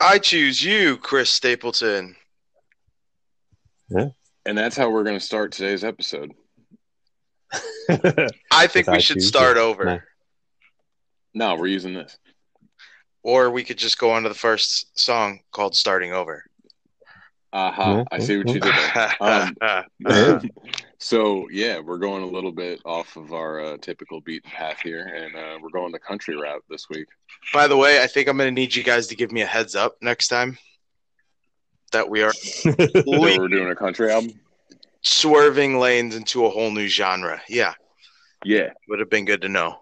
I choose you, Chris Stapleton. Yeah. And that's how we're going to start today's episode. I think we I should start you. over. No. No, we're using this. Or we could just go on to the first song called Starting Over. Aha, Yeah, I see what you did there. Um, so yeah, we're going a little bit off of our uh, typical beaten path here, and uh, we're going the country route this week. By the way, I think I'm going to need you guys to give me a heads up next time that we are So le- we're doing a country album. swerving lanes into a whole new genre. Yeah, Yeah. would have been good to know.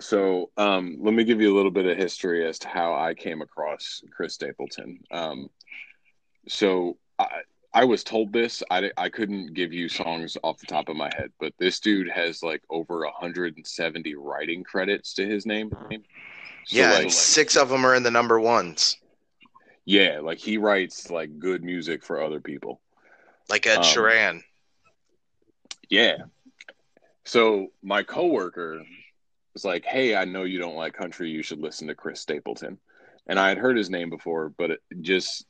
So um, let me give you a little bit of history as to how I came across Chris Stapleton. Um, so I, I was told this. I, I couldn't give you songs off the top of my head, but this dude has like over 170 writing credits to his name. So, yeah, like, six of them are in the number ones, yeah, like he writes like good music for other people. like Ed Um, Sheeran. Yeah. So my coworker was like, "Hey, I know you don't like country. You should listen to Chris Stapleton." And I had heard his name before, but it just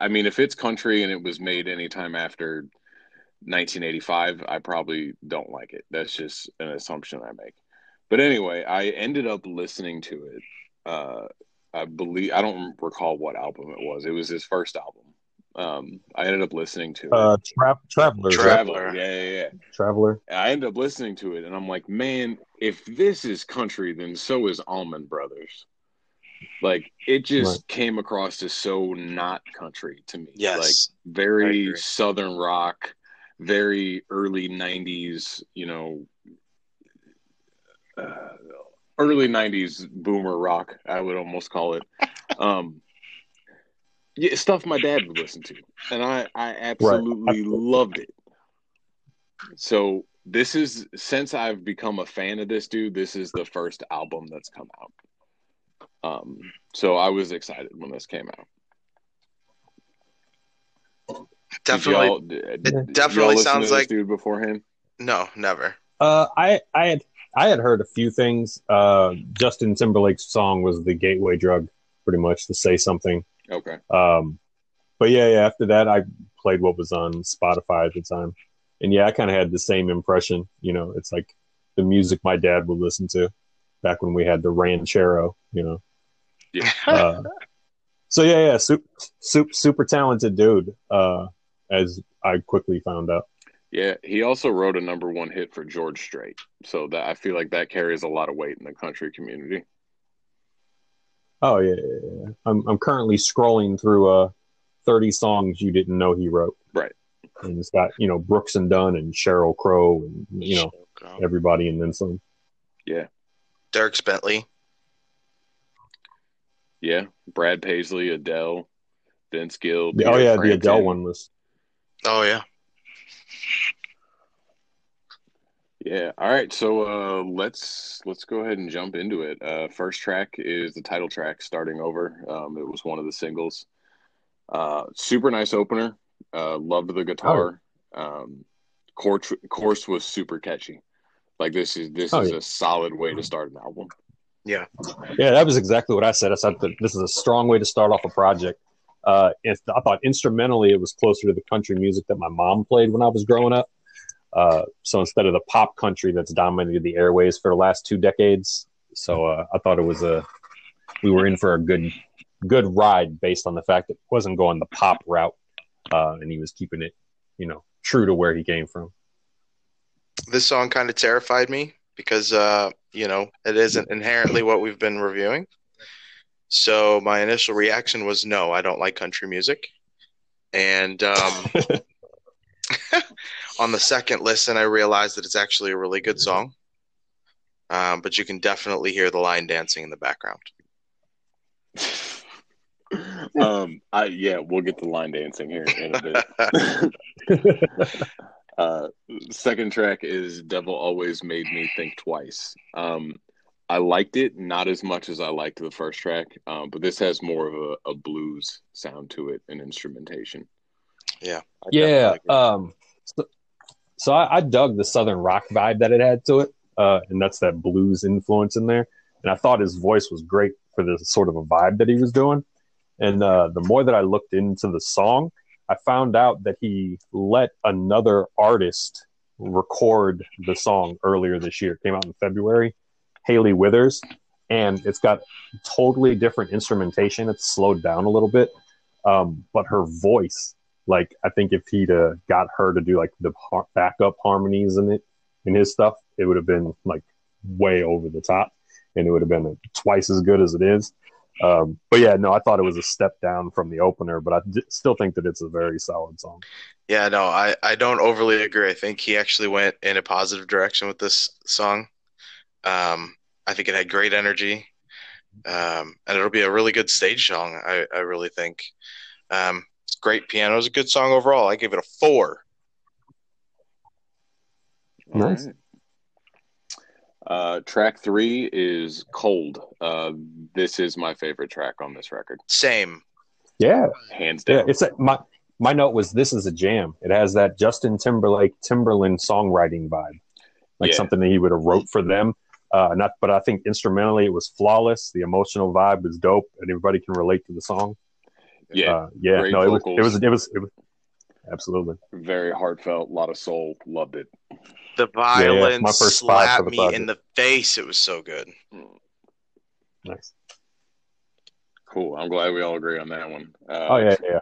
I mean, if it's country and it was made anytime after 1985, I probably don't like it. That's just an assumption I make. But anyway, I ended up listening to it. Uh, I believe I don't recall what album it was. It was his first album. Um, I ended up listening to it. uh, tra- traveler, Traveler, yeah, yeah, yeah. traveler. I ended up listening to it and I'm like, man, if this is country, then so is Allman Brothers. Like it just Right. came across as so not country to me. Yes. Like very southern rock, very early nineties, you know uh, early nineties boomer rock, I would almost call it. Um yeah, stuff my dad would listen to. And I, I absolutely Absolutely. loved it. So this is since I've become a fan of this dude, this is the first album that's come out. Um, so I was excited when this came out. Definitely. y'all- did- did y'all definitely sounds this like- dude beforehand. No, never. Uh, I I had I had heard a few things. Uh, Justin Timberlake's song was the gateway drug, pretty much to say something. Okay, Um, but yeah, yeah. After that, I played what was on Spotify at the time, and yeah, I kind of had the same impression. You know, it's like the music my dad would listen to back when we had the ranchero. You know. Yeah. Uh, so yeah, yeah, super, super, super talented dude. Uh, as I quickly found out. yeah. He also wrote a number one hit for George Strait, so that I feel like that carries a lot of weight in the country community. Oh yeah, yeah, yeah. I'm I'm currently scrolling through uh 30 songs you didn't know he wrote. Right. And it's got, you know, Brooks and Dunn and Sheryl Crow and you know, everybody and then some. Yeah. Dierks Bentley. Yeah, Brad Paisley, Adele, Vince Gill. oh Peter yeah, the Adele one was Oh yeah. Yeah. All right. So uh, let's let's go ahead and jump into it. Uh, first track is the title track, "Starting Over." Um, it was one of the singles. Uh, super nice opener. Uh, loved the guitar. Um, chorus, chorus was super catchy. Like this is this Oh, is yeah. a solid way to start an album. Yeah. Yeah, that was exactly what I said. I said that this is a strong way to start off a project. Uh, I thought instrumentally it was closer to the country music that my mom played when I was growing up. Uh, so instead of the pop country that's dominated the airways for the last two decades, so uh, I thought it was a we were in for a good good ride based on the fact that it wasn't going the pop route, uh, and he was keeping it, you know, true to where he came from. This song kind of terrified me because uh, you know, it isn't inherently what we've been reviewing. So my initial reaction was no, I don't like country music. And um, on the second listen, I realized that it's actually a really good song. Um, but you can definitely hear the line dancing in the background. um, I yeah, we'll get the line dancing here in a bit. uh, second track is "Devil Always Made Me Think Twice." Um, I liked it not as much as I liked the first track, um, but this has more of a, a blues sound to it and instrumentation. Yeah. I yeah definitely agree. um so, so I, I dug the southern rock vibe that it had to it uh and that's that blues influence in there and i thought his voice was great for the sort of a vibe that he was doing And uh, the more that I looked into the song, I found out that he let another artist record the song earlier this year. It came out in February, Hailey Whitters, and it's got totally different instrumentation. It's slowed down a little bit, um, but her voice, like I think if he'd uh, got her to do like the har- backup harmonies in it in his stuff, it would have been like way over the top, and it would have been twice as good as it is. Um, but yeah, no, I thought it was a step down from the opener, but I d- still think that it's a very solid song. Yeah, no, I, I don't overly agree. I think he actually went in a positive direction with this song. Um, I think it had great energy, um, and it'll be a really good stage song. I, I really think. Um, it's great piano. It's a good song overall. I gave it a four. Nice. Alright. Uh, track three is Cold. Uh, this is my favorite track on this record, Same. Yeah, hands yeah. down. It's a, my my note was this is a jam. It has that Justin Timberlake Timbaland songwriting vibe, like Yeah. something that he would have wrote for them. Uh, not, but I think instrumentally it was flawless. The emotional vibe was dope, and everybody can relate to the song. yeah, uh, yeah. great No, it was, it was it was it was absolutely. very heartfelt, a lot of soul. Loved it. The yeah. violin My first slapped the me project. in the face. It was so good. Nice. Cool. I'm glad we all agree on that one. Uh, Oh yeah, yeah.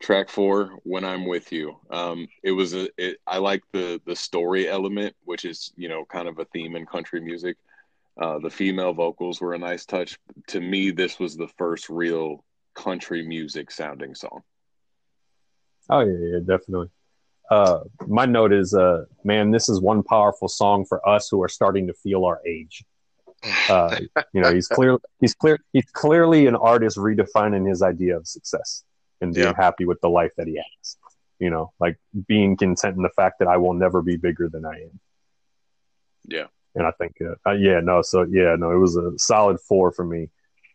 Track four, "When I'm With You." Um, it was a. It, I like the the story element, which is you know kind of a theme in country music. Uh, the female vocals were a nice touch. To me, this was the first real country music sounding song. Oh yeah, yeah, definitely. Uh, my note is, uh, man, this is one powerful song for us who are starting to feel our age. Uh, you know, he's clear, he's clear, he's clearly an artist redefining his idea of success and being Yeah. happy with the life that he has. You know, like being content in the fact that I will never be bigger than I am. Yeah. And I think, uh, uh, yeah, no, so yeah, no, it was a solid four for me.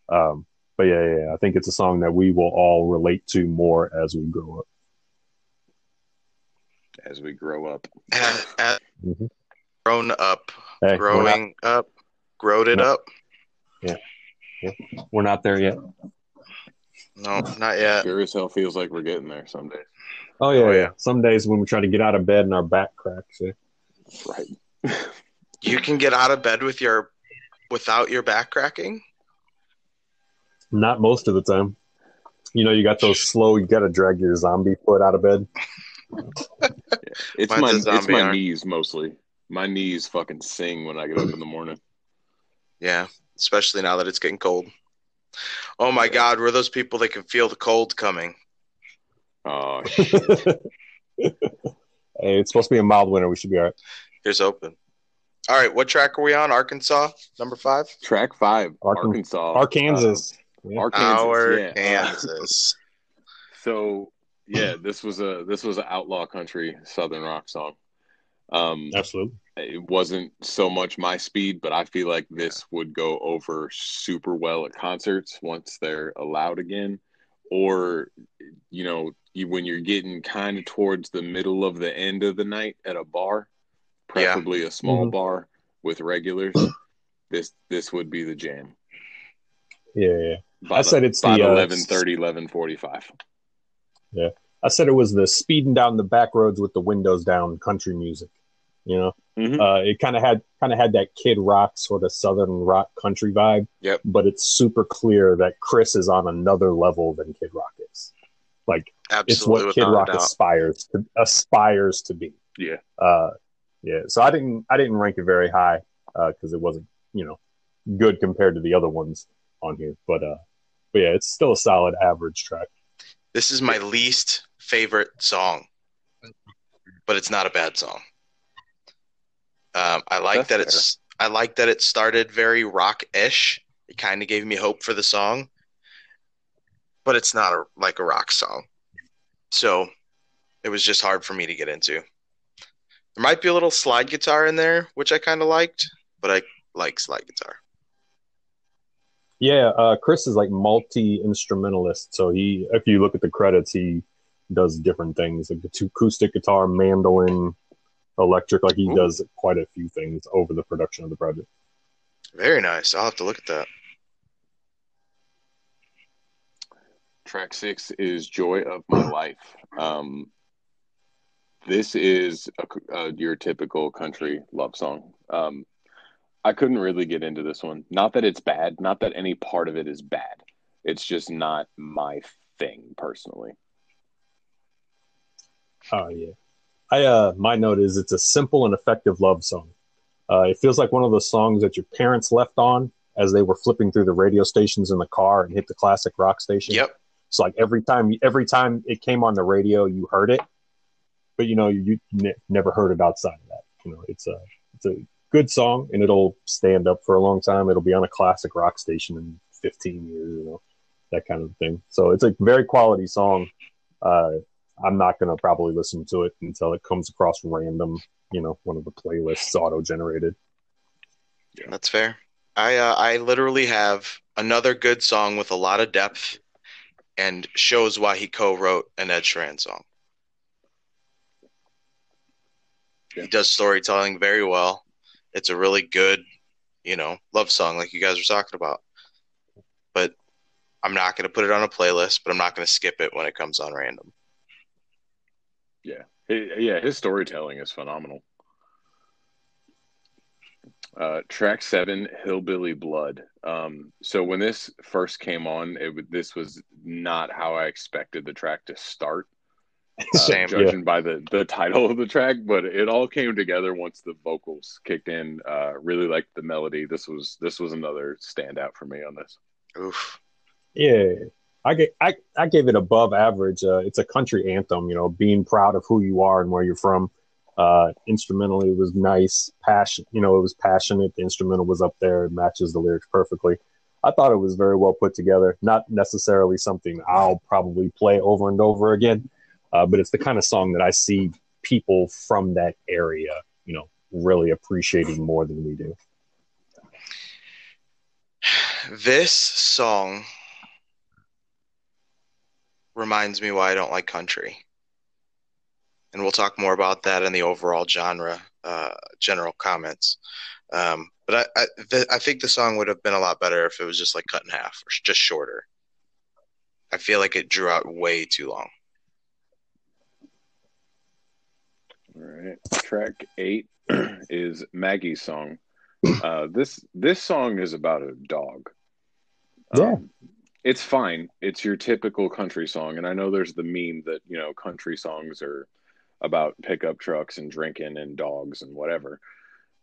Um, but yeah, yeah, yeah, I think it's a song that we will all relate to more as we grow up. As we grow up, As, as Mhm. grown up, Hey, we're not- growing up, growed it No. up. we're not there yet. No, not yet. sure as hell feels like we're getting there someday. Oh yeah, Oh, yeah. yeah. Some days when we try to get out of bed and our back cracks. Yeah. Right. You can get out of bed with your without your back cracking. Not most of the time. You know, you got those slow. You got to drag your zombie foot out of bed. It's Mine's my it's my arm. knees mostly. My knees fucking sing when I get up in the morning. Yeah, especially now that it's getting cold. Oh my God, we're those people that can feel the cold coming. Oh, hey, it's supposed to be a mild winter. We should be all right. Here's open. All right, what track are we on? Arkansas, number five. track five, Arkan- Arkansas, Arkansas. Uh, Yeah. Arkansas, Our yeah. Kansas. so yeah, this was a this was an outlaw country southern rock song. Um, Absolutely. it wasn't so much my speed, but I feel like this would go over super well at concerts once they're allowed again, or you know, you, when you're getting kind of towards the middle of the end of the night at a bar, Yeah. preferably a small Mhm. bar with regulars. This this would be the jam. Yeah, yeah. By I said it's by the, uh, 11:30, 11:45. I said it was the speeding down the back roads with the windows down country music. You know, Mhm. uh, it kind of had kind of had that Kid Rock sort of southern rock country vibe. Yep. But it's super clear that Chris is on another level than Kid Rock is. Like it's what Kid Rock doubt. aspires to aspires to be. Yeah. Uh, yeah. So I didn't I didn't rank it very high because it wasn't you know good compared to the other ones on here. But uh, but yeah, it's still a solid average track. This is my least favorite song, but it's not a bad song. Um, I like That's that it's. I like that it started very rock-ish. It kind of gave me hope for the song, but it's not a like a rock song. So it was just hard for me to get into. There might be a little slide guitar in there, which I kind of liked, but I like slide guitar. Yeah, uh, Chris is like multi instrumentalist. So he, if you look at the credits, he does different things like the acoustic guitar, mandolin, electric. Like he Ooh. does quite a few things over the production of the project. Very nice. I'll have to look at that. Track six is "Joy of My Life." Um, this is a, a, your typical country love song. Um, I couldn't really get into this one. Not that it's bad. Not that any part of it is bad. It's just not my thing personally. Oh yeah, I uh, my note is it's a simple and effective love song. Uh, it feels like one of those songs that your parents left on as they were flipping through the radio stations in the car and hit the classic rock station. Yep. So like every time, every time it came on the radio, you heard it, but you know you, you ne- never heard it outside of that. You know, it's a it's a good song and it'll stand up for a long time. It'll be on a classic rock station in 15 years. You know, that kind of thing. So it's a very quality song. Uh, I'm not going to probably listen to it until it comes across random, you know, one of the playlists auto generated. Yeah. That's fair. I uh, I literally have another good song with a lot of depth and shows why he co-wrote an Ed Sheeran song. Yeah. He does storytelling very well. It's a really good, you know, love song like you guys were talking about. But I'm not going to put it on a playlist, but I'm not going to skip it when it comes on random. Yeah. Yeah, his storytelling is phenomenal. Uh, track seven, Hillbilly Blood. Um, so when this first came on, it this was not how I expected the track to start. Uh, Same, judging yeah. by the the title of the track, but it all came together once the vocals kicked in. Uh, really liked the melody. This was this was another standout for me on this. Oof. Yeah, I get I I gave it above average. Uh, it's a country anthem, you know, being proud of who you are and where you're from. Uh, instrumentally, it was nice, passion. You know, it was passionate. The instrumental was up there; it matches the lyrics perfectly. I thought it was very well put together. Not necessarily something I'll probably play over and over again, uh, but it's the kind of song that I see people from that area, you know, really appreciating more than we do. This song reminds me why I don't like country. And we'll talk more about that in the overall genre, uh, general comments. Um, but I, I, the, I think the song would have been a lot better if it was just like cut in half or just shorter. I feel like it drew out way too long. All right. Track eight is Maggie's song. Uh, this this song is about a dog. Yeah. It's fine. It's your typical country song, and I know there's the meme that you know country songs are about pickup trucks and drinking and dogs and whatever.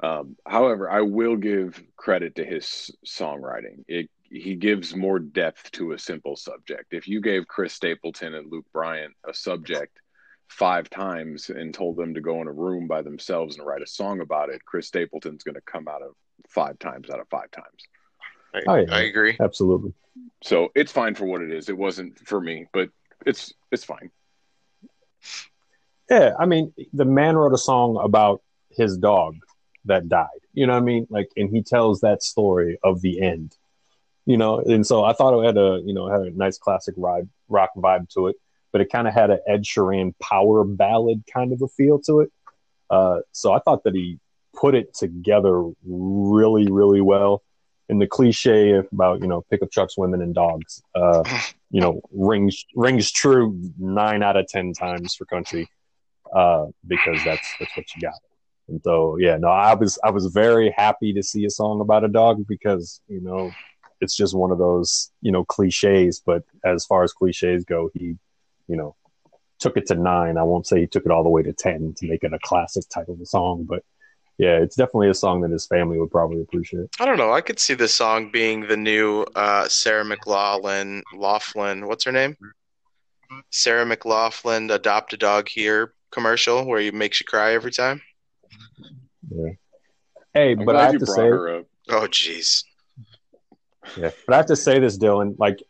Um, however, I will give credit to his songwriting. It he gives more depth to a simple subject. If you gave Chris Stapleton and Luke Bryan a subject five times and told them to go in a room by themselves and write a song about it, Chris Stapleton's going to come out of five times out of five times. I, oh, yeah. I agree. Absolutely. So it's fine for what it is. It wasn't for me, but it's it's fine. Yeah, I mean, the man wrote a song about his dog that died. You know what I mean? Like, and he tells that story of the end. You know, and so I thought it had a you know had a nice classic ride, rock vibe to it, but it kind of had an Ed Sheeran power ballad kind of a feel to it. Uh, so I thought that he put it together really, really well and the cliche about you know pickup trucks, women, and dogs, uh, you know, rings rings true nine out of ten times for country, uh, because that's that's what you got. And so, yeah, no, I was I was very happy to see a song about a dog because you know it's just one of those you know cliches. But as far as cliches go, he you know took it to nine. I won't say he took it all the way to ten to make it a classic type of a song, but yeah, it's definitely a song that his family would probably appreciate. I don't know. I could see this song being the new uh, Sarah McLaughlin, Laughlin. What's her name? Sarah McLaughlin, adopt a dog here commercial where he makes you cry every time. Yeah. Hey, I'm but I have to say, oh, jeez. Yeah, but I have to say this, Dylan. Like,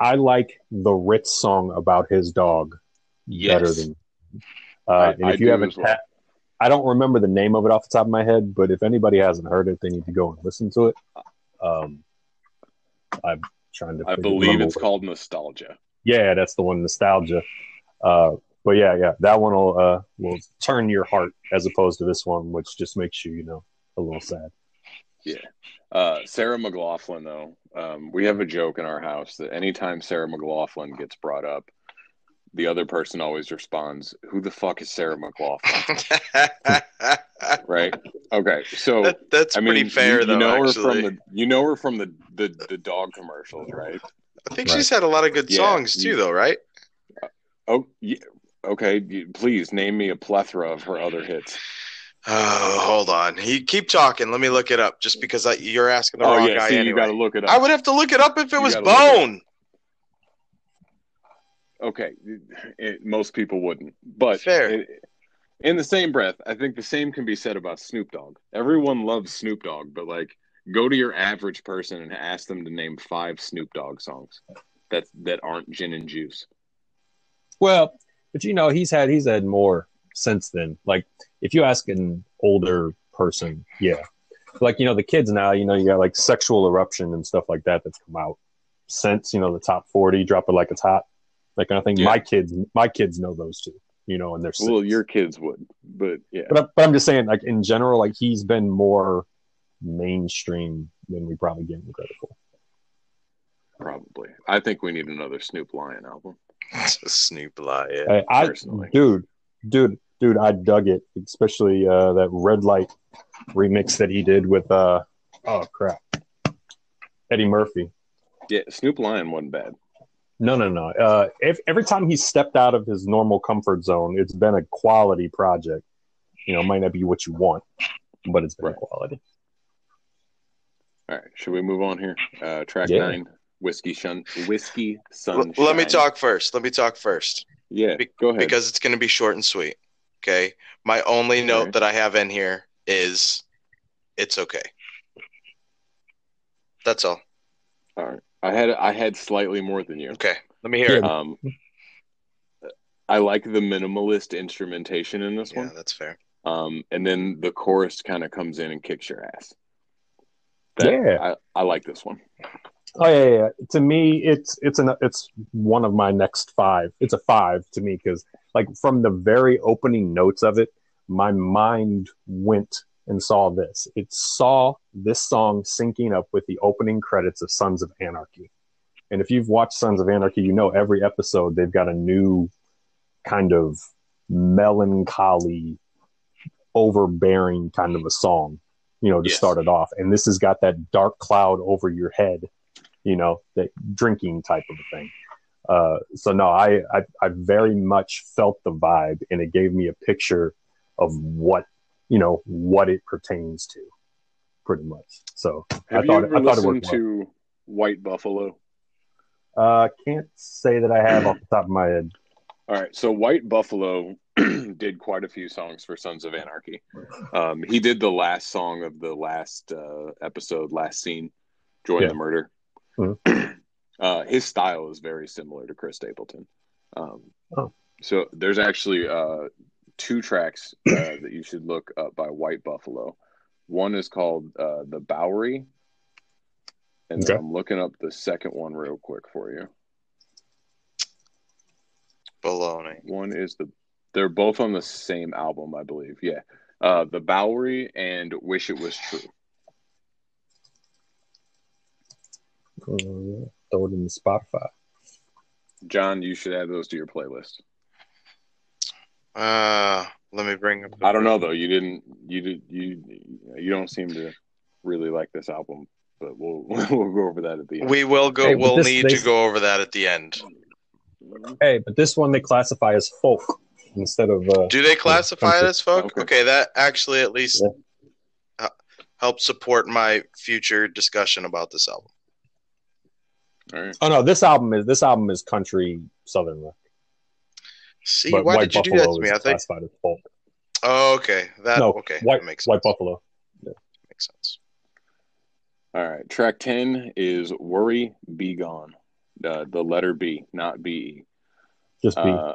I like the Ritz song about his dog yes. better than. Uh, I, and if I you haven't, well. I don't remember the name of it off the top of my head, but if anybody hasn't heard it, they need to go and listen to it. Um, I'm trying to. I believe it's called Nostalgia. Yeah, that's the one, Nostalgia. Uh, but yeah, yeah, that one will uh, will turn your heart as opposed to this one, which just makes you, you know, a little sad. Yeah. Uh, Sarah McLaughlin, though, um, we have a joke in our house that anytime Sarah McLaughlin gets brought up, the other person always responds, "Who the fuck is Sarah McLaughlin?" right? Okay, so That- that's I mean, pretty fair, you, though. you know her from the you know her from the the, the dog commercials, right? I think Right. she's had a lot of good Yeah, songs too, though, right? Oh, yeah, okay. Please name me a plethora of her other hits. Oh, hold on. You keep talking. Let me look it up. Just because I, you're asking the Oh wrong yeah, guy see, you got to look it up. I would have to look it up if it You was gotta it. Bone. Okay, it, most people wouldn't, but Fair. it- in the same breath, I think the same can be said about Snoop Dogg. Everyone loves Snoop Dogg, but like, go to your average person and ask them to name five Snoop Dogg songs that that aren't gin and juice. Well, but you know, he's had he's had more since then. Like if you ask an older person, yeah. Like, you know, the kids now, you know, you got like sexual eruption and stuff like that that's come out since, you know, the top forty, drop it like it's hot. That kind of thing. Yeah. My kids my kids know those two, you know, and they're Well, your kids would, but yeah, but, I, but I'm just saying, like in general, like he's been more mainstream than we probably give him credit for. probably. I think we need another Snoop Lion album. Snoop Lion. I, I Personally. dude, dude, dude, I dug it, especially uh, that red light remix that he did with uh, oh crap, Eddie Murphy. Yeah, Snoop Lion wasn't bad. No, no, no. Uh, if, every time he's stepped out of his normal comfort zone, it's been a quality project. You know, it might not be what you want, but it's been Right. quality. All right, should we move on here? Uh, track Yeah. nine, whiskey shun, whiskey L- sun. let me talk first. Let me talk first Yeah, Be- go ahead. because it's going to be short and sweet. Okay. My only note Alright. that I have in here is it's okay. That's all. All right, I had I had slightly more than you. Okay. Let me hear it. Um, I like the minimalist instrumentation in this Yeah, one. that's fair. Um, and then the chorus kind of comes in and kicks your ass. That- Yeah. I, I like this one. Oh yeah, yeah, yeah. To me, it's it's an it's one of my next five. It's a five to me because like from the very opening notes of it, my mind went and saw this. It saw this song syncing up with the opening credits of Sons of Anarchy. And if you've watched Sons of Anarchy, you know every episode they've got a new kind of melancholy, overbearing kind of a song, you know, to Yes. start it off. And this has got that dark cloud over your head, you know, that drinking type of a thing. Uh, so no, I, I I very much felt the vibe, and it gave me a picture of what you know what it pertains to, pretty much. So Have I thought I thought it listened worked well. to White Buffalo? Uh, can't say that I have off the top of my head. All right, so White Buffalo did quite a few songs for Sons of Anarchy. Um, he did the last song of the last uh, episode, last scene, Join Yeah. the Murder. Mhm. uh, his style is very similar to Chris Stapleton. Um, Oh. So there's actually uh, two tracks uh, that you should look up by White Buffalo. One is called uh, The Bowery, and then Okay. I'm looking up the second one real quick for you. Baloney. One is the they're both on the same album, I believe. Yeah. Uh The Bowery and Wish It Was True. Throw it in the Spotify. John, you should add those to your playlist. Uh, let me bring up. the- I don't know though. You didn't you did you you don't seem to really like this album, but we'll we'll go over that at the end. We will go. Hey, we'll this- need they- to go over that at the end. Hey, but this one they classify as folk instead of uh, Do they classify it as folk? Okay. Okay, that actually at least Yeah. helps support my future discussion about this album. All right. Oh no, this album is this album is country southern rock. See, but why White did you do that to me? I think. classified as folk. Oh, okay. That no, okay. White that makes White sense. Buffalo. Makes sense. All right. Track 10 is Worry Be Gone. Uh, the letter B, not B. E. Just be Uh,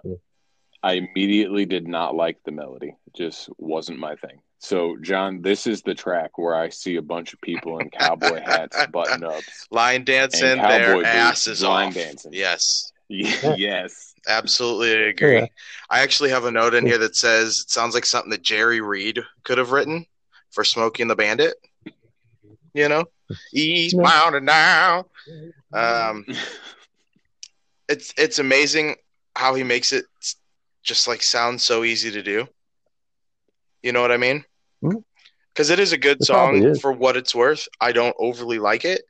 I immediately did not like the melody. It just wasn't my thing. So, John, this is the track where I see a bunch of people in cowboy hats, button ups. Line dancing, their boots, asses line off. dancing. Yes, yes. Absolutely agree. Yeah. I actually have a note in here that says it sounds like something that Jerry Reed could have written for Smokey and the Bandit. you know, eastbound and down. Um, it's it's amazing how he makes it just like sound so easy to do. You know what I mean? Because it is a good It song for what it's worth. I don't overly like it,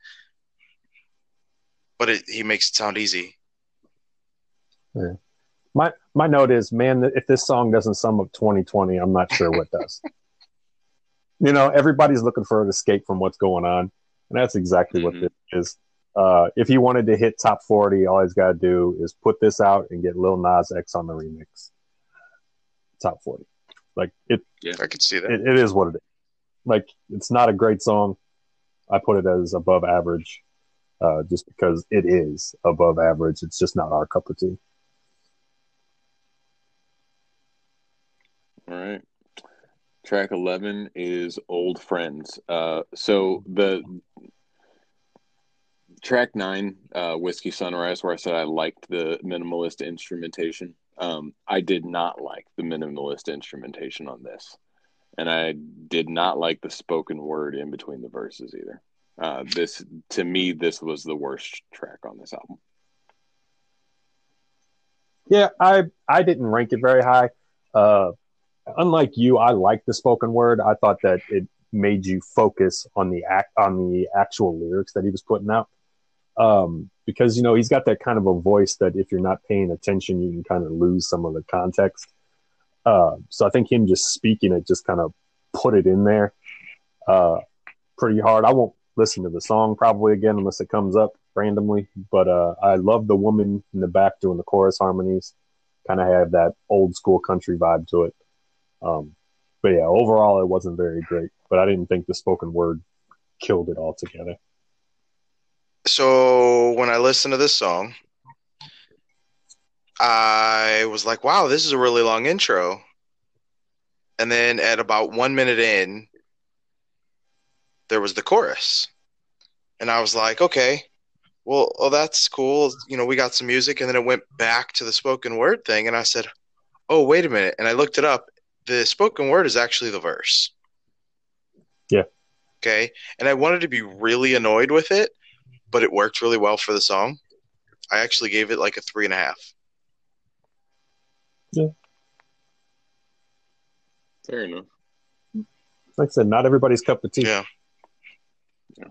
but it, he makes it sound easy. My my note is, man, if this song doesn't sum up 2020, I'm not sure what does. you know, everybody's looking for an escape from what's going on, and that's exactly what Mhm. this is. Uh, if he wanted to hit top 40, all he's got to do is put this out and get Lil Nas X on the remix. Top 40. Like it, Yeah, I could see that. it, it is what it is. Like it's not a great song. I put it as above average, uh, just because it is above average. It's just not our cup of tea. All right. Track 11 is Old Friends. Uh, so the track 9, uh, Whiskey Sunrise, where I said I liked the minimalist instrumentation. Um, I did not like the minimalist instrumentation on this. And I did not like the spoken word in between the verses either. Uh, this, to me, this was the worst track on this album. Yeah, I I didn't rank it very high. Uh, unlike you, I like the spoken word. I thought that it made you focus on the act on the actual lyrics that he was putting out. Um, because you know he's got that kind of a voice that if you're not paying attention, you can kind of lose some of the context. Uh, so I think him just speaking it just kind of put it in there uh, pretty hard. I won't listen to the song probably again unless it comes up randomly. But uh, I love the woman in the back doing the chorus harmonies. Kind of have that old school country vibe to it. Um, but yeah, overall it wasn't very great. But I didn't think the spoken word killed it altogether. So when I listened to this song, I was like, wow, this is a really long intro. And then at about one minute in, there was the chorus. And I was like, okay, well, oh, that's cool. You know, we got some music. And then it went back to the spoken word thing. And I said, oh, wait a minute. And I looked it up. The spoken word is actually the verse. Yeah. Okay. And I wanted to be really annoyed with it, but it worked really well for the song. I actually gave it like a three and a half. Yeah. Fair enough. Like I said, not everybody's cup of tea. Yeah. Yeah.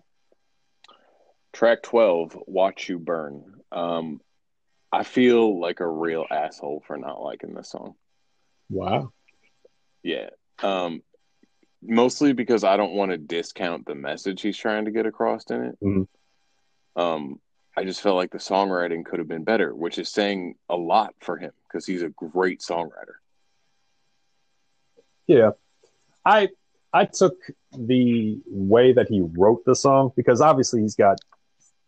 Track 12, Watch You Burn. Um, I feel like a real asshole for not liking this song. Wow. Yeah. Um, mostly because I don't want to discount the message he's trying to get across in it. Mhm. Um, I just felt like the songwriting could have been better, which is saying a lot for him because he's a great songwriter. Yeah. I I took the way that he wrote the song because obviously he's got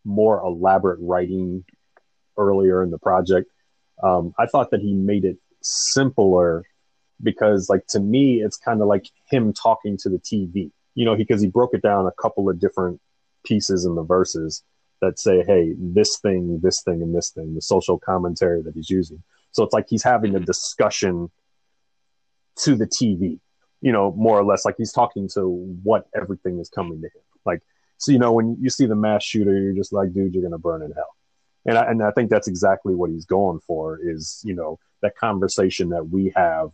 more elaborate writing earlier in the project. Um, I thought that he made it simpler because, like, to me, it's kind of like him talking to the TV, you know, because he broke it down a couple of different pieces in the verses that say, hey, this thing, this thing, and this thing, the social commentary that he's using. So it's like he's having a mm-hmm. discussion to the TV, you know, more or less like he's talking to what everything is coming to him. Like, so, you know, when you see the mass shooter, you're just like, dude, you're going to burn in hell. And I, and I think that's exactly what he's going for is, you know, that conversation that we have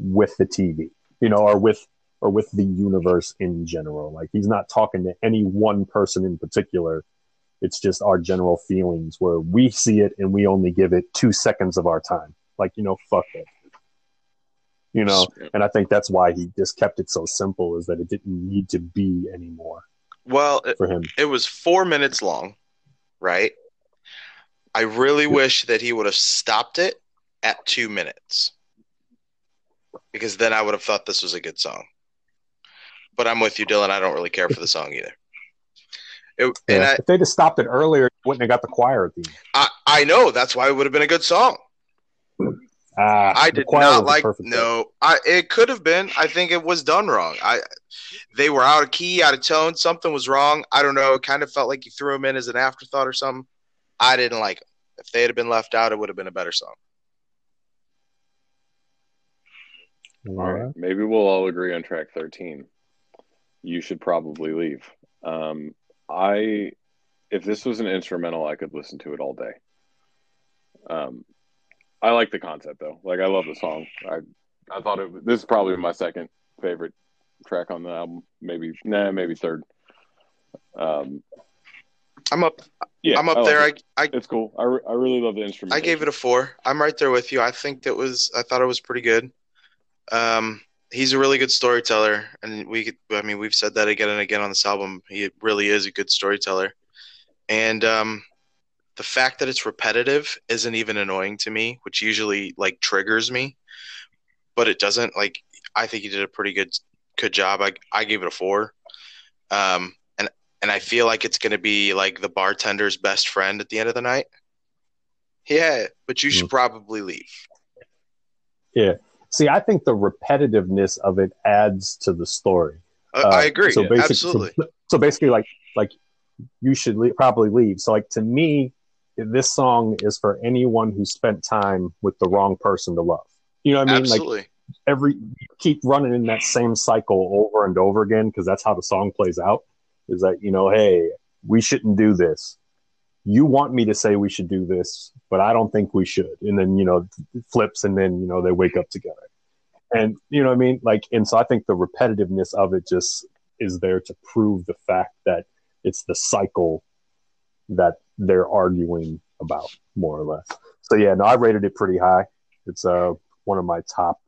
with the TV, you know, or with, or with the universe in general. Like he's not talking to any one person in particular. It's just our general feelings where we see it and we only give it two seconds of our time. Like, you know, fuck it. You know, and I think that's why he just kept it so simple is that it didn't need to be anymore Well, it, for him. it was four minutes long, right? I really wish that he would have stopped it at two minutes because then I would have thought this was a good song. But I'm with you, Dylan. I don't really care for the song either. It, and Yeah. I, if they'd have stopped it earlier, you wouldn't have got the choir at the end. I, I know that's why it would have been a good song. Ah, I did not like no. I it could have been. I think it was done wrong. I they were out of key, out of tone. Something was wrong. I don't know. It kind of felt like you threw them in as an afterthought or something. I didn't like them. If they had been left out, it would have been a better song. thing. All right. Maybe we'll all agree on track 13. You should probably leave. Um, I if this was an instrumental, I could listen to it all day. Um, I like the concept though. Like I love the song. I I thought it. This is probably my second favorite track on the album. Maybe nah, maybe third. Um, I'm up. yeah, I'm up I there. it. I, I It's cool. I, re- I really love the instrument. I gave it a four. I'm right there with you. I think that was. I thought it was pretty good. Um, he's a really good storyteller, and we. could- I mean, we've said that again and again on this album. He really is a good storyteller, and um, the fact that it's repetitive isn't even annoying to me, which usually like triggers me, but it doesn't. Like, I think he did a pretty good good job. I I gave it a four. Um, and and I feel like it's gonna be like the bartender's best friend at the end of the night. Yeah, but you should probably leave. Yeah. See, I think the repetitiveness of it adds to the story. Uh, Uh, I agree. So basically, Absolutely. So, so basically, like like you should probably leave. So like to me, this song is for anyone who spent time with the wrong person to love. You know what I mean? Like Absolutely. every keep running in that same cycle over and over again because that's how the song plays out. Is that you know, hey, we shouldn't do this. You want me to say we should do this, but I don't think we should. And then you know, flips, and then you know they wake up together. And you know I mean? Like, and so I think the repetitiveness of it just is there to prove the fact that it's the cycle that they're arguing about, more or less. So yeah, no, I rated it pretty high. It's uh one of my top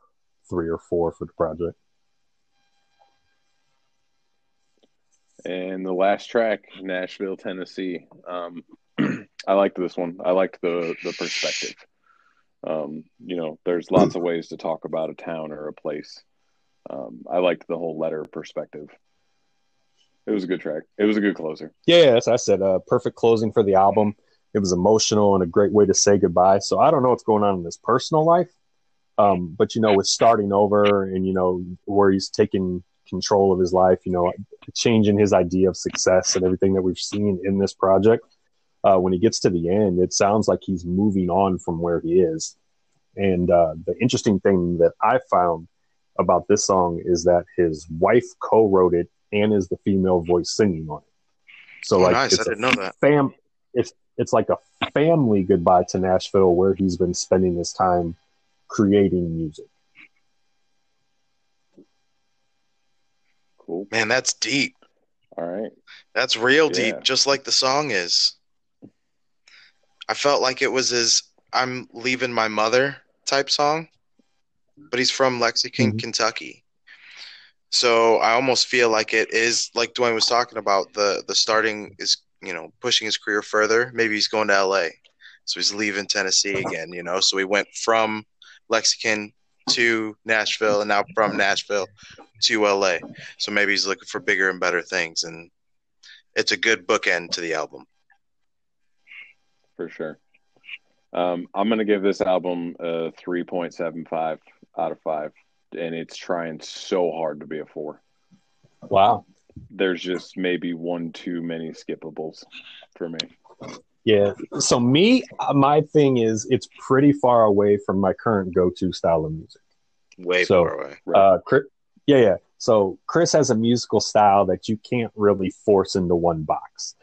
three or four for the project. And the last track, Nashville, Tennessee. Um, I liked this one. I liked the the perspective. Um, you know, there's lots of ways to talk about a town or a place. Um, I liked the whole letter perspective. It was a good track. It was a good closer. Yeah, as I said, uh, perfect closing for the album. It was emotional and a great way to say goodbye. So I don't know what's going on in his personal life, um, but you know, with starting over and you know where he's taking control of his life, you know, changing his idea of success and everything that we've seen in this project. Uh, when he gets to the end, it sounds like he's moving on from where he is. And uh, the interesting thing that I found about this song is that his wife co-wrote it and is the female voice singing on it. So Oh, like nice. it's I didn't know that. fam it's it's like a family goodbye to Nashville where he's been spending his time creating music. Cool. Man, that's deep. All right. That's real Yeah. deep, just like the song is. I felt like it was his I'm leaving my mother type song, but he's from Lexington, Mhm. Kentucky. So I almost feel like it is like Dwayne was talking about the the starting is you know pushing his career further. Maybe he's going to L.A. So he's leaving Tennessee again. You know, so he went from Lexington to Nashville, and now from Nashville to L.A. So maybe he's looking for bigger and better things, and it's a good bookend to the album. For sure. Um, I'm gonna give this album a 3.75 out of five, and it's trying so hard to be a four. Wow. There's just maybe one too many skippables for me. Yeah. So me, uh, my thing is it's pretty far away from my current go-to style of music. Way So, far away. Right. Uh, Chris, yeah, yeah. So Chris has a musical style that you can't really force into one box.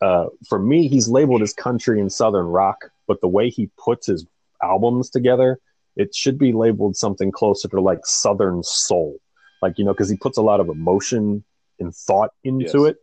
Uh, for me, he's labeled as country and southern rock, but the way he puts his albums together, it should be labeled something closer to like southern soul, like you know, because he puts a lot of emotion and thought into Yes. it.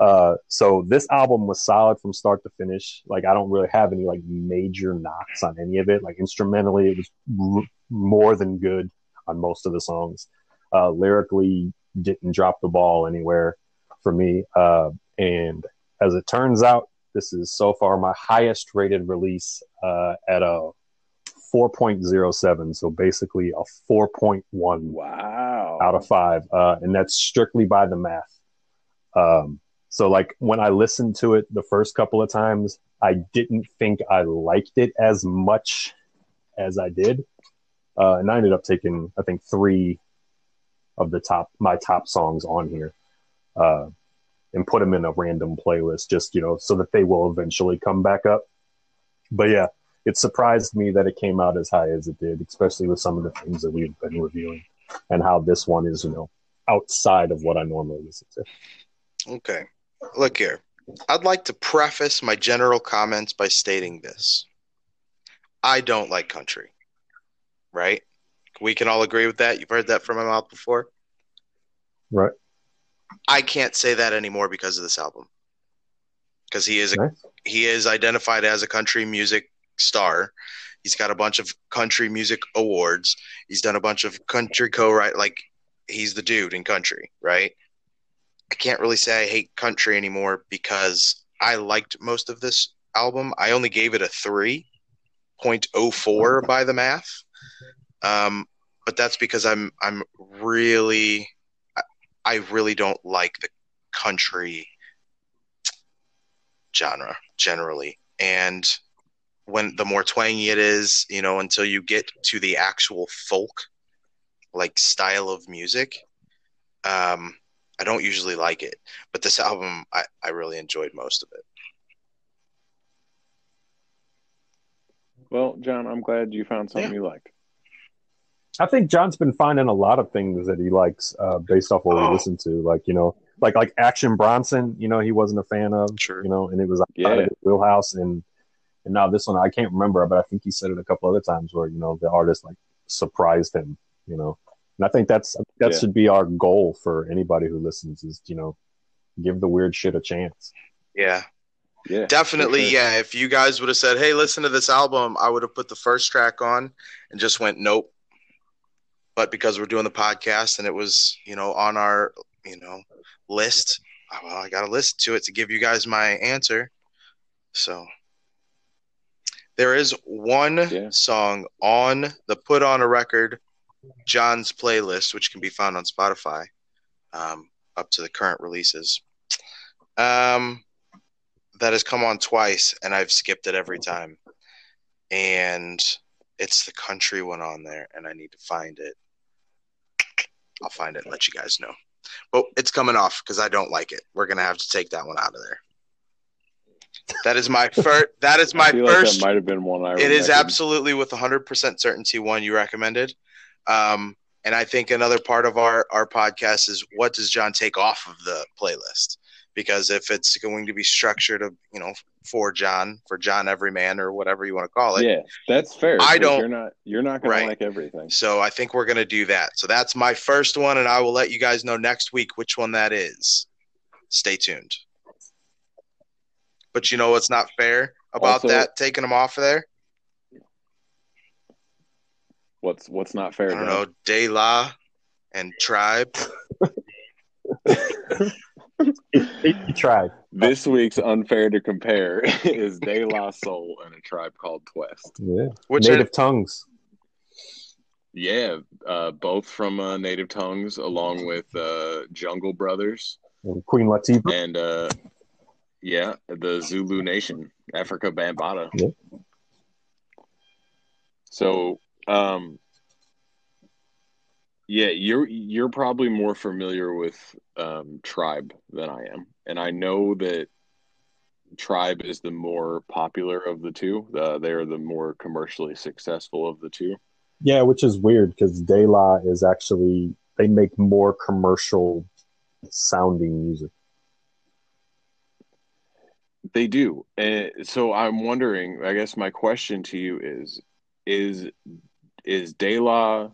Uh, so this album was solid from start to finish. Like I don't really have any like major knocks on any of it. Like instrumentally, it was r- more than good on most of the songs. Uh, lyrically, didn't drop the ball anywhere for me. Uh, and as it turns out, this is so far my highest rated release uh, at a 4.07. So basically a 4.1 wow. out of five, uh, and that's strictly by the math. Um, so like when I listened to it the first couple of times, I didn't think I liked it as much as I did, uh, and I ended up taking I think three of the top my top songs on here, uh, and put them in a random playlist just you know so that they will eventually come back up. But yeah, it surprised me that it came out as high as it did, especially with some of the things that we've been reviewing and how this one is, you know, outside of what I normally listen to. Okay. look here. I'd like to preface my general comments by stating this. I don't like country. Right? We can all agree with that. You've heard that from my mouth before. Right. I can't say that anymore because of this album. Because he is a, Nice. he is identified as a country music star. He's got a bunch of country music awards. He's done a bunch of country co-write like he's the dude in country, right? I can't really say I hate country anymore because I liked most of this album. I only gave it a 3.04 by the math. Um, but that's because I'm I'm really I, really don't like the country genre generally. And when the more twangy it is, you know, until you get to the actual folk like style of music, um, I don't usually like it. But this album, I, I really enjoyed most of it. Well, John, I'm glad you found something you liked. I think John's been finding a lot of things that he likes uh, based off what Oh. we listen to. Like you know, like like Action Bronson. You know, he wasn't a fan of. Sure. You know, and it was outside Yeah. of his wheelhouse. And and now this one, I can't remember, but I think he said it a couple other times where you know the artist like surprised him. You know, and I think that's that Yeah. should be our goal for anybody who listens is you know give the weird shit a chance. Yeah, Yeah, definitely. for sure. Yeah, if you guys would have said, "Hey, listen to this album," I would have put the first track on and just went, "Nope." But because we're doing the podcast and it was, you know, on our, you know, list, well, I got to listen to it to give you guys my answer. So there is one Yeah. song on the Put on a Record John's playlist, which can be found on Spotify, um, up to the current releases. Um, that has come on twice, and I've skipped it every time. And it's the country one on there, and I need to find it. I'll find it and let you guys know. But it's coming off because I don't like it. We're gonna have to take that one out of there. That is my first. That is my like first. that might have been one I. It is absolutely with 100% certainty one you recommended. Um, and I think another part of our, our podcast is what does John take off of the playlist? Because if it's going to be structured, of, you know, for John, for John Everyman or whatever you want to call it. Yeah, that's fair. I don't- You're not. You're not going Right. to like everything. So I think we're going to do that. So that's my first one, and I will let you guys know next week which one that is. Stay tuned. But you know what's not fair about Also- that, taking them off of there? What's What's not fair? I don't know, De La and Tribe. He, he tried. This week's unfair to compare is De La Soul and a tribe called Quest. Yeah. Which Native tongues. Yeah, uh, both from uh, Native Tongues, along with uh, Jungle Brothers And Queen Latifah. and uh, yeah, the Zulu Nation, Afrika Bambaataa. Yeah. So, um, yeah, you're you're probably more familiar with um, Tribe than I am, and I know that Tribe is the more popular of the two. Uh, they're the more commercially successful of the two. Yeah, which is weird because De La is actually they make more commercial sounding music. They do. And so I'm wondering, I guess my question to you is is is De La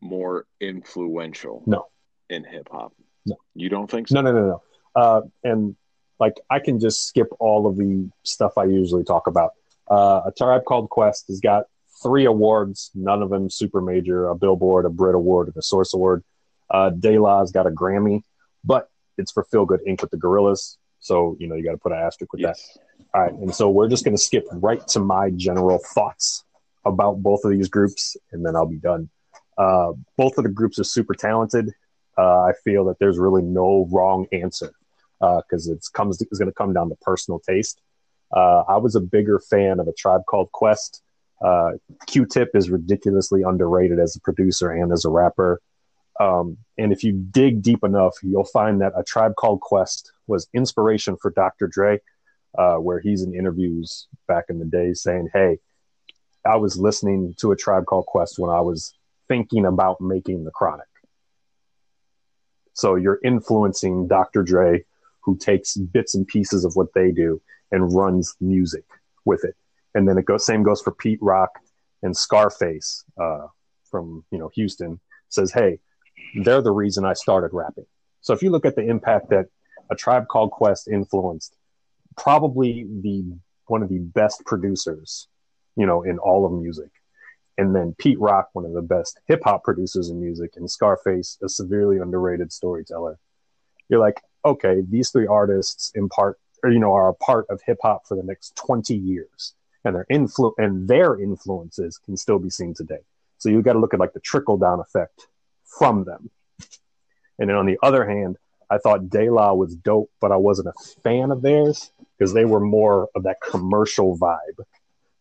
more influential No. in hip hop? No. You don't think so? No, no, no, no. Uh, and like I can just skip all of the stuff I usually talk about. Uh, a tribe called Quest has got three awards, none of them super major: a Billboard, a Brit Award, and a Source Award. Uh, De La's got a Grammy, but it's for Feel Good Inc. with the Gorillaz. So you know you got to put an asterisk with that. All right, and so we're just going to skip right to my general thoughts about both of these groups, and then I'll be done. Uh, both of the groups are super talented. Uh, I feel that there's really no wrong answer because it's comes it's going to come down to personal taste. Uh, I was a bigger fan of a tribe called Quest. Uh, Q-Tip is ridiculously underrated as a producer and as a rapper. Um, and if you dig deep enough, you'll find that a tribe called Quest was inspiration for Dr. Dre uh, where he's in interviews back in the day saying, Hey, I was listening to a tribe called Quest when I was thinking about making the chronic. So you're influencing Dr. Dre, who takes bits and pieces of what they do and runs music with it. And then it goes same goes for Pete Rock and Scarface uh, from you know Houston says, "Hey, they're the reason I started rapping." So if you look at the impact that a tribe called Quest influenced, probably the one of the best producers, you know, in all of music. And then Pete Rock, one of the best hip hop producers in music, and Scarface, a severely underrated storyteller. You're like, okay, these three artists impart, or you know, are a part of hip hop for the next 20 years, and their influ- and their influences can still be seen today. So you got to look at like the trickle down effect from them. And then on the other hand, I thought De La was dope, but I wasn't a fan of theirs because they were more of that commercial vibe.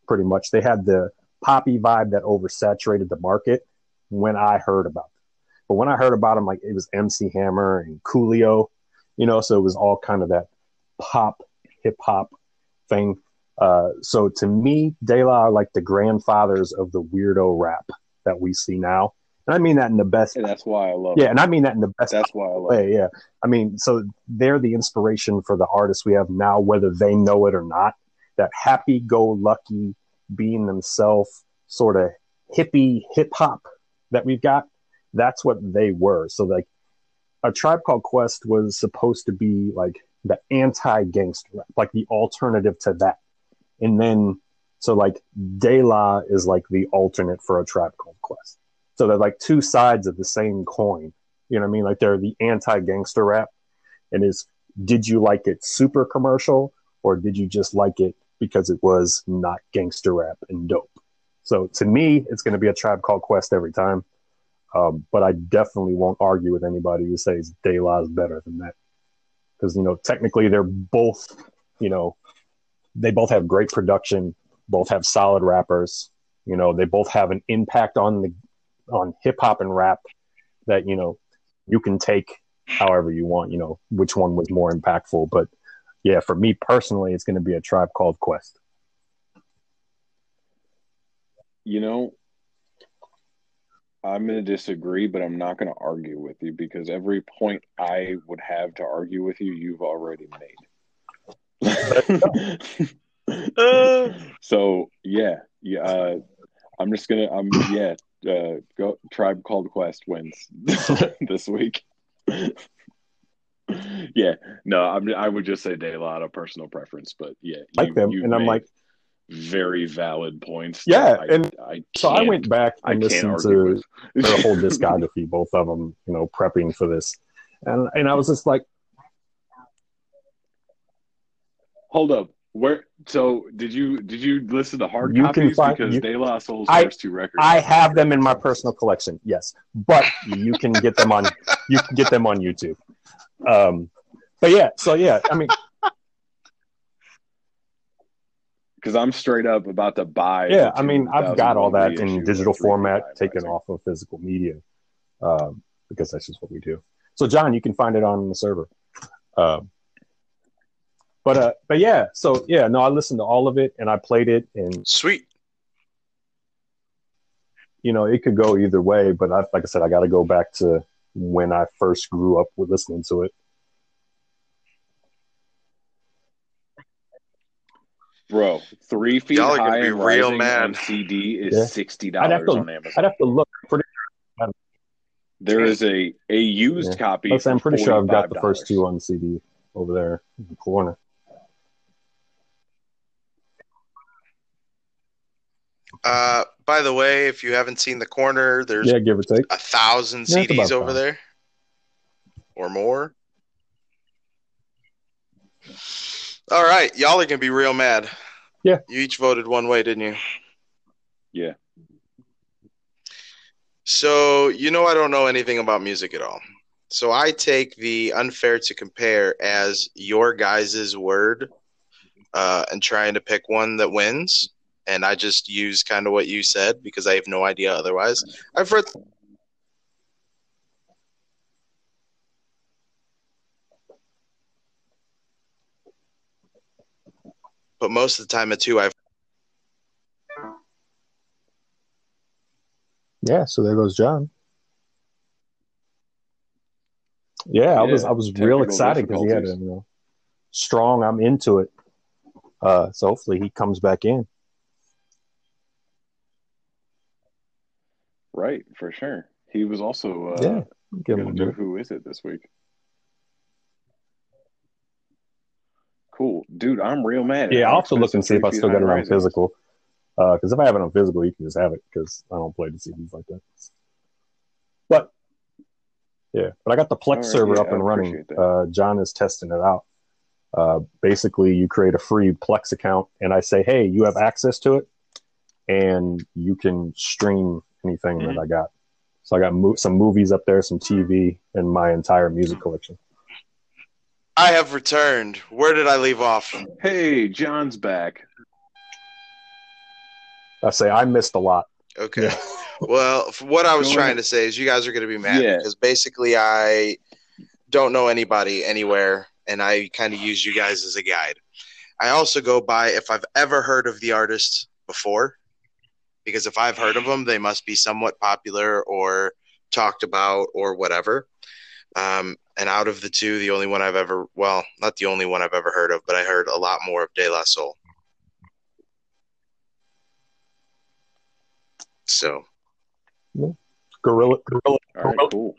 Pretty much, they had the poppy vibe that oversaturated the market when I heard about them. But when I heard about them, like it was MC Hammer and Coolio, you know, so it was all kind of that pop hip hop thing. Uh, so to me, De La are like the grandfathers of the weirdo rap that we see now. And I mean that in the best. And that's why I love. Yeah, and I mean that in the best. That's why I love. Way, yeah, I mean, so they're the inspiration for the artists we have now, whether they know it or not. That happy-go-lucky, being themselves, sort of hippie hip hop that we've got. That's what they were. So like, a tribe called Quest was supposed to be like the anti-gangster rap, like the alternative to that. And then, so like, De La is like the alternate for a tribe called Quest. So they're like two sides of the same coin. You know what I mean? Like they're the anti gangster rap. And is did you like it super commercial or did you just like it because it was not gangster rap and dope? So to me, it's going to be a tribe called Quest every time. Um, but I definitely won't argue with anybody who says De La is better than that. Because, you know, technically they're both, you know, they both have great production, both have solid rappers. You know, they both have an impact on the on hip hop and rap that you know you can take however you want. You know which one was more impactful, but yeah, for me personally, it's going to be a tribe called Quest. You know, I'm going to disagree, but I'm not going to argue with you because every point I would have to argue with you, you've already made. so yeah, yeah. Uh, I'm just gonna. I'm yeah uh, go, Tribe Called Quest wins this week. Yeah, no, I'm, I would just say De La, a lot of personal preference, but yeah, you, like them, and I'm like very valid points. Yeah, I, and I so I went back and listened to the whole discography, both of them, you know, prepping for this, and and I was just like, hold up, where so did you did you listen to hard you copies find, because you, De La Soul's I, first two records? I have them in my personal collection, yes, but you can get them on you can get them on YouTube. Um, but yeah, so yeah, I mean, because I'm straight up about to buy. Yeah, I mean, I've got all that in digital format, taken off of physical media, um, because that's just what we do. So, John, you can find it on the server. Um, but uh, but yeah, so yeah, no, I listened to all of it and I played it and sweet. You know, it could go either way, but I, like I said, I got to go back to when I first grew up with listening to it. Bro, three feet Y'all high and real mad. CD is yeah. sixty dollars on Amazon. I'd have to look. Pretty there is a a used yeah. copy. I'm pretty sure I've got the first two on CD over there in the corner. Uh, by the way, if you haven't seen the corner, there's yeah, give or take a thousand yeah, CDs over there or more. All right, y'all are gonna be real mad. Yeah, you each voted one way, didn't you? Yeah. So you know I don't know anything about music at all. So I take the unfair to compare as your guys' word, uh, and trying to pick one that wins and I just use kind of what you said because I have no idea otherwise. I've read. But most of the time, it's who I've. Yeah, so there goes John. Yeah, I was I was real excited because he had a you know, strong. I'm into it. Uh, so hopefully he comes back in. Right, for sure. He was also uh, Yeah, Give him do. Who Is It this week. Cool. Dude, I'm real mad. Yeah, I'll have to look and see if I still got it on physical. Because if I have it on physical, you can just have it because I don't play the CDs like that. But yeah, but I got the Plex right, server yeah, up and running. Uh, John is testing it out. Uh, basically, you create a free Plex account, and I say, "Hey, you have access to it, and you can stream anything Mm-hmm. that I got." So I got mo- some movies up there, some TV, and my entire music collection. I have returned. Where did I leave off? Hey, John's back. I say I missed a lot. Okay. Yeah. Well, what I was trying to say is you guys are going to be mad Yeah. because basically I don't know anybody anywhere and I kind of use you guys as a guide. I also go by if I've ever heard of the artist before because if I've heard of them, they must be somewhat popular or talked about or whatever. Um, and out of the two, the only one I've ever, well, not the only one I've ever heard of, but I heard a lot more of De La Soul. So, Gorilla, gorilla, All right, Gorilla- cool.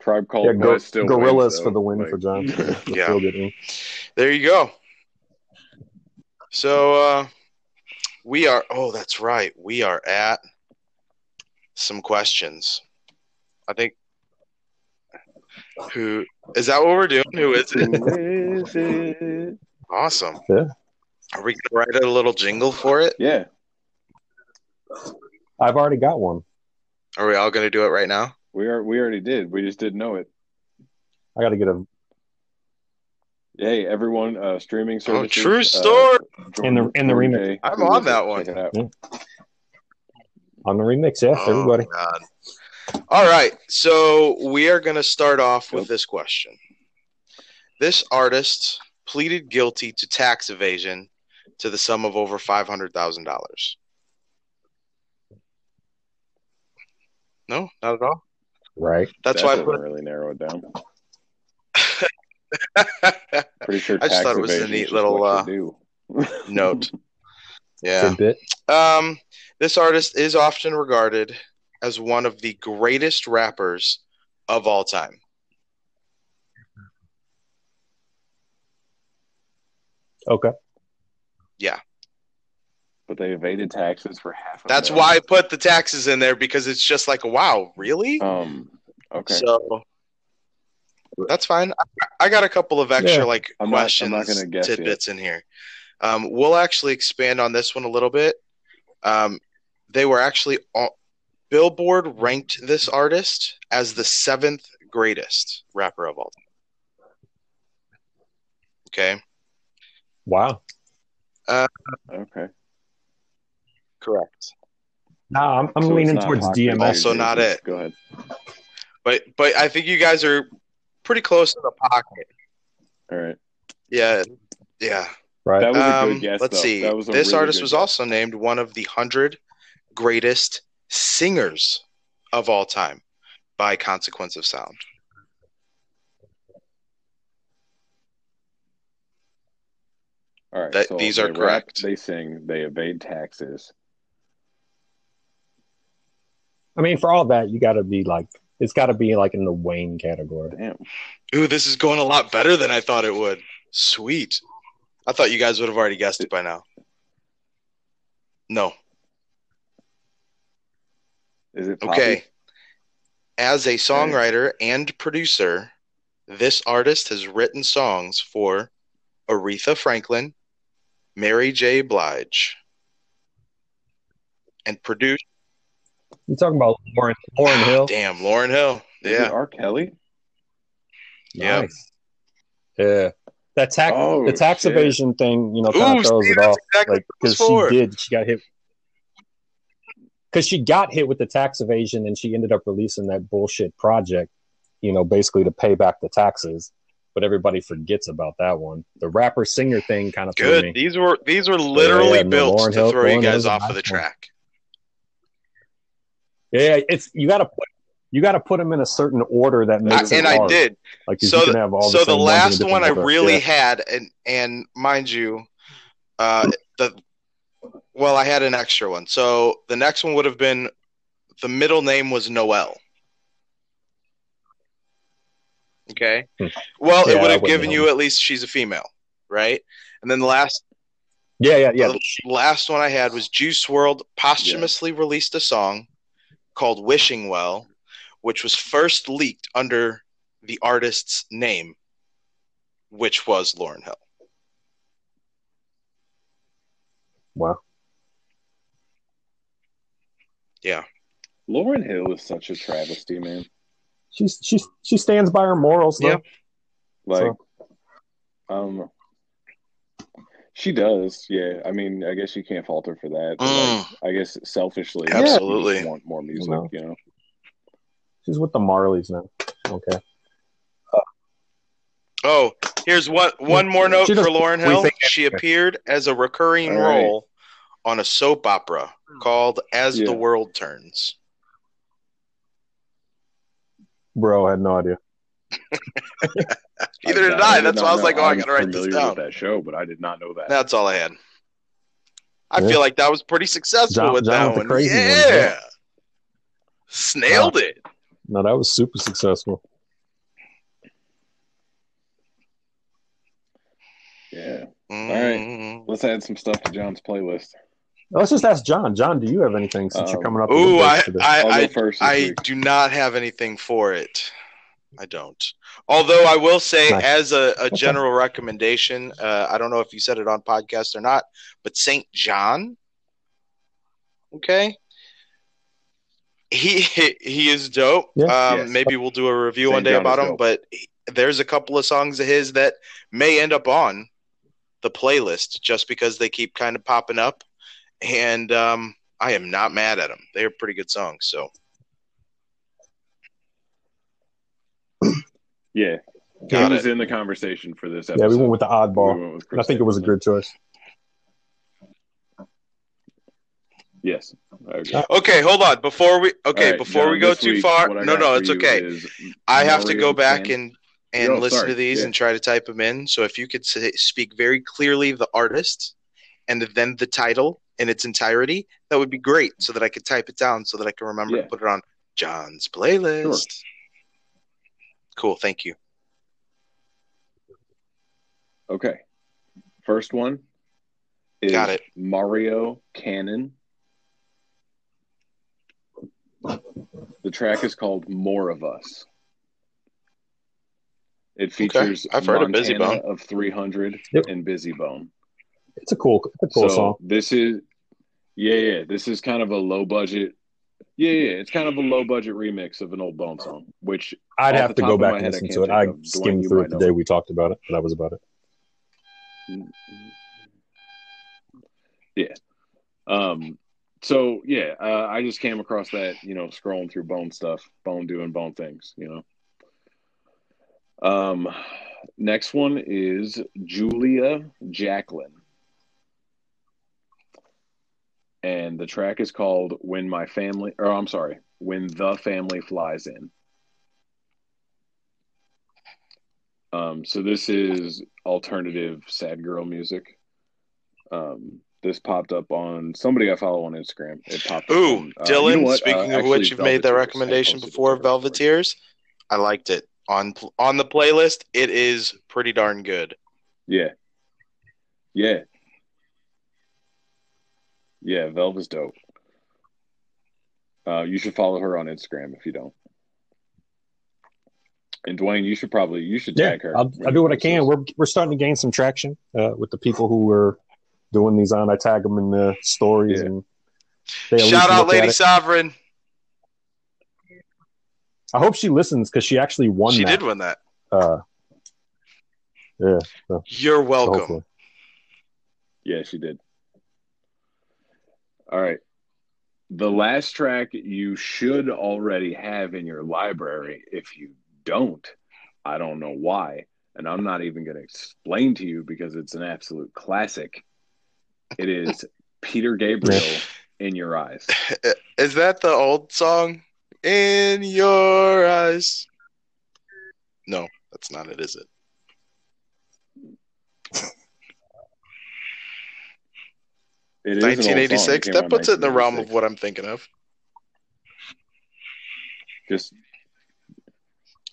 Tribe Called yeah, go, still Gorillaz wins, for the win Like, for John. Yeah. Feel good win. There you go. So uh we are oh that's right. We are at some questions. I think who is that what we're doing? Who is it? It? Awesome. Yeah. Are we gonna write a little jingle for it? Yeah. I've already got one. Are we all gonna do it right now? We are we already did. We just didn't know it. I got to get a Hey, everyone, uh streaming Oh, services. true uh, story. In the- in the remix. Day, I'm on that one. Check it out. Yeah. on the remix. Yeah, Oh, everybody. God. All right. So we are gonna start off with this question. This artist pleaded guilty to tax evasion to the sum of over five hundred thousand dollars. No, not at all. Right. That's that why I doesn't put really narrow it down. It. Pretty sure I just thought it was a neat little, uh. Note. Yeah. Um, this artist is often regarded as one of the greatest rappers of all time. Okay. Yeah. But they evaded taxes for half. a That's million. why I put the taxes in there because it's just like, wow, really? Um. Okay. So that's fine. I, I got a couple of extra Yeah. like I'm not- I'm questions, not gonna guess yet. tidbits in here. Um, we'll actually expand on this one a little bit. Um, they were actually all, Billboard ranked this artist as the seventh greatest rapper of all time. Okay, Wow. okay. correct. No, I'm, I'm So leaning towards Pac, DMX. Also not it. Go ahead. But but I think you guys are pretty close to the pocket. All right. Yeah, yeah. right. That was a Um, good guess. let's though. see. That was a This really artist was guess. also named one of the hundred greatest singers of all time by Consequence of Sound. All right. that- so these are rap, correct. They sing. They evade taxes. I mean, for all that, you got to be like, it's got to be like in the Wayne category. Damn. Ooh, this is going a lot better than I thought it would. Sweet. I thought you guys would have already guessed it by now. No. Is it Poppy? Okay. As a songwriter and producer, this artist has written songs for Aretha Franklin, Mary J. Blige, and produced. You talking about Lauryn, Lauryn ah, Hill? Damn, Lauryn Hill. Yeah. R. Kelly. Yeah. Nice. Yeah. That tax, Oh, the tax shit. evasion thing, you know, kind Ooh, of throws see, it off. exactly Like, what it was because she for. did, she got hit. Because she got hit with the tax evasion and she ended up releasing that bullshit project, you know, basically to pay back the taxes. But everybody forgets about that one. The rapper singer thing kind of threw Good. me. These were these were literally yeah, no, built Lauryn to Hill- throw you guys Hill's off of nice the one. track. Yeah, it's you got to put you got to put them in a certain order that I, makes it and I hard. did. Like So you the, can have all so the, the same ones last one I really Yeah. had, and and mind you, uh, the well, I had an extra one. So the next one would have been the middle name was Noel. Okay. Hmm. Well, Yeah, it would have given you at least she's a female, right? And then the last yeah, yeah, yeah. the last one I had was Juice WRLD posthumously released a song called Wishing Well, which was first leaked under the artist's name, which was Lauryn Hill. Wow. Yeah. Lauryn Hill is such a travesty, man. She's she's she stands by her morals though. Yeah. Like, um, she does. Yeah, I mean, I guess you can't fault her for that. but, like, mm. I guess selfishly, Absolutely. just want more music. No. You know. She's with the Marleys now. Okay. Uh, oh, here's one one more note She for Lauryn Hill. think- She appeared as a recurring All right. role on a soap opera called As Yeah. the World Turns. Bro, I had no idea. Either did I. That's why I was like, oh, I gotta write this down. With that show, but I did not know that. That's all I had. I Yeah. feel like that was pretty successful John- with John that with the one. crazy yeah. ones, yeah. Snailed it. No, that was super successful. yeah. Mm. Let's add some stuff to John's playlist. Let's just ask John. John, do you have anything since you're Um, coming up? Ooh, the I, dates for this? I, I'll I, first. I do not have anything for it. I don't. Although I will say, Nice. as a, a Okay. general recommendation, uh, I don't know if you said it on podcast or not, but SAINt JHN. Okay. He he is dope. Yeah. um, Yes. Maybe we'll do a review Saint one day John about him. dope. But he- there's a couple of songs of his that may end up on the playlist just because they keep kind of popping up, and um, I am not mad at them. They're pretty good songs. So Yeah, Got he was it. in the conversation for this yeah, we went with the oddball. We with I think it was a good choice. Yes. I agree. Uh, Okay, hold on. Before we okay, All right, before John, we go too week, far, no, no, it's okay. I have to go back Can- and and Oh, listen sorry. to these Yeah. and try to type them in. So if you could say, speak very clearly the artist and then the title in its entirety, that would be great. So that I could type it down so that I can remember Yeah. to put it on John's playlist. Cool, thank you. Okay. First one is Got it. Mario Cannon. The track is called More of Us. It features I've heard of Bizzy Bone. of 300 Yep. and Bizzy Bone. It's a cool, it's a cool so song. this is yeah, yeah. This is kind of a low budget. Yeah, yeah. It's kind of a low budget remix of an old Bone song, which I'd have to go back and listen to it. I. Dwayne, skimmed through it the day we talked about it, but that was about it. Yeah. Um. So yeah, uh, I just came across that you know scrolling through Bone stuff, Bone doing Bone things, you know. Um, next one is Julia Jacqueline, and the track is called "When My Family," or I'm sorry, "When the Family Flies In." Um, so this is alternative sad girl music. Um, this popped up on somebody I follow on Instagram. It popped up. Ooh, on, uh, Dylan, you know speaking Uh, of which, you've made that recommendation before. Velveteers. I liked it. On on the playlist, it is pretty darn good. Yeah. Yeah. Yeah, Velv is dope. Uh, you should follow her on Instagram if you don't. And Dwayne, you should probably you should Yeah, tag her. I'll, I'll do what I can. this. We're we're starting to gain some traction uh, with the people who are doing these on. I tag them in the stories Yeah. and they Shout out, Lady. Sovereign. I hope she listens because she actually won She that. did win that. Uh, yeah, You're welcome. hopefully. Yeah, she did. All right. The last track you should already have in your library. If you don't, I don't know why. And I'm not even going to explain to you because it's an absolute classic. It is Peter Gabriel in your eyes. Is that the old song? in your eyes. No, that's not it, is it? It is an old song. 1986. That out puts it in the realm of what I'm thinking of. Just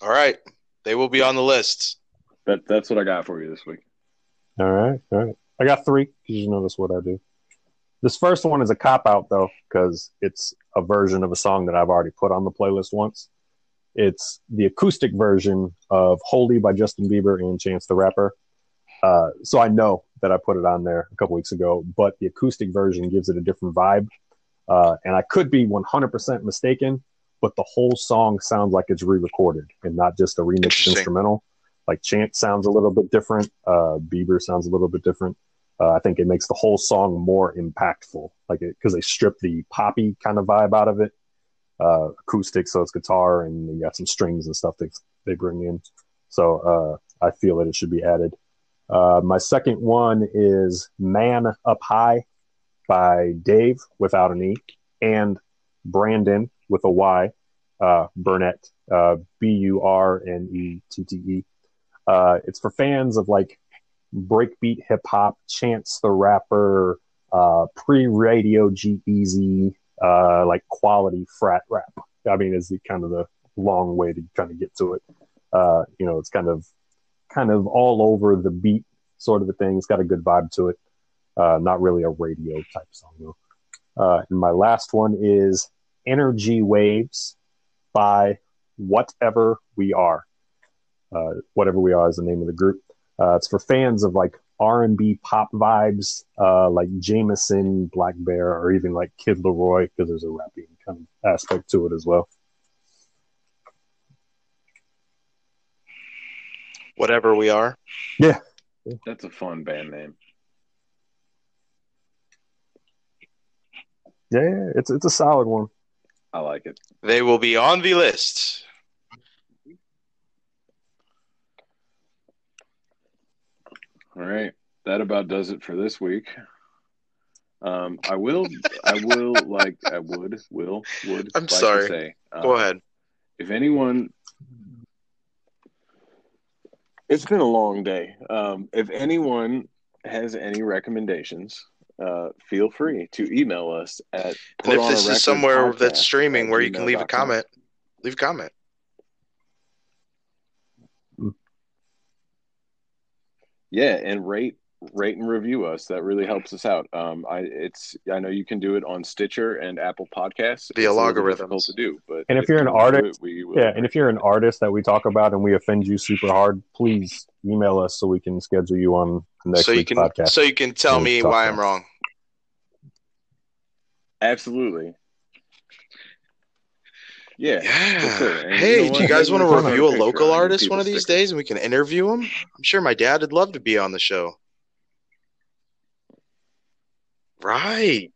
All right, they will be on the list. that. That's what I got for you this week. All right, all right. I got three. You know that's what I do. This first one is a cop out though, because it's a version of a song that I've already put on the playlist once. It's the acoustic version of "Holy" by Justin Bieber and Chance the Rapper. Uh, so I know that I put it on there a couple weeks ago, but the acoustic version gives it a different vibe. Uh, and I could be 100% mistaken, but the whole song sounds like it's re-recorded and not just a remixed instrumental. Like Chance sounds a little bit different. Uh, Bieber sounds a little bit different. Uh, I think it makes the whole song more impactful, like because they strip the poppy kind of vibe out of it. Uh, acoustic, so it's guitar and you got some strings and stuff that they bring in. So uh, I feel that it should be added. Uh, my second one is "Man Up High" by Dave without an E and Brandon with a Y, uh, Burnette, uh, B U R N E T T E. Uh, it's for fans of like breakbeat hip hop, Chance the Rapper, pre radio G-Eazy, like quality frat rap. I mean, is the kind of the long way to kind of get to it. You know, it's kind of kind of all over the beat sort of a thing. It's got a good vibe to it. Uh, not really a radio type song though. Uh, and my last one is Energy Waves by Whatever We Are. Uh, Whatever We Are is the name of the group. Uh, it's for fans of like R&B pop vibes, uh, like Jameson, blackbear, or even like Kid LAROI, because there's a rapping kind of aspect to it as well. Whatever we are. Yeah. That's a fun band name. Yeah, yeah, it's it's a solid one. I like it. They will be on the list. All right, that about does it for this week. Um, I will, I will, like, I would, will, would. I'm like to sorry. say, um, Go ahead. If anyone, it's been a long day. Um, if anyone has any recommendations, uh, feel free to email us at. And if Put On a this is somewhere that's streaming where you can leave a comment, leave a comment. Yeah, and rate rate and review us. That really helps us out. Um, I it's I know you can do it on Stitcher and Apple Podcasts. Via It's a little logarithms. difficult to do, but And if you're an you artist- it, we will. Yeah, and if you're an artist that we talk about and we offend you super hard, please email us so we can schedule you on the next so you week's can podcast. so you can tell me why about I'm wrong. absolutely. Yeah. Yeah. sure. And you Hey, know do you guys want to review a a local artist one of these stickers. days and we can interview him? I'm sure my dad would love to be on the show. Right.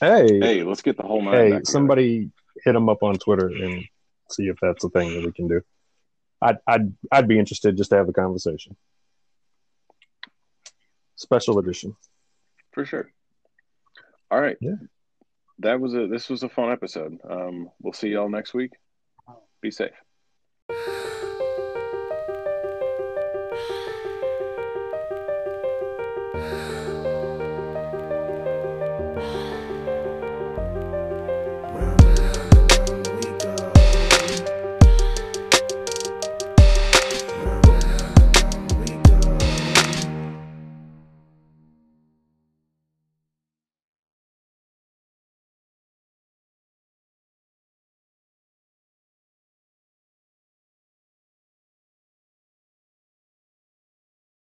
hey, Hey, let's get the whole nine. hey, back together. somebody hit him up on Twitter and see if that's a thing that we can do. I'd I'd I'd be interested just to have a conversation. Special edition. for sure. All right. Yeah. That was a this was a fun episode. Um, we'll see y'all next week. Be safe.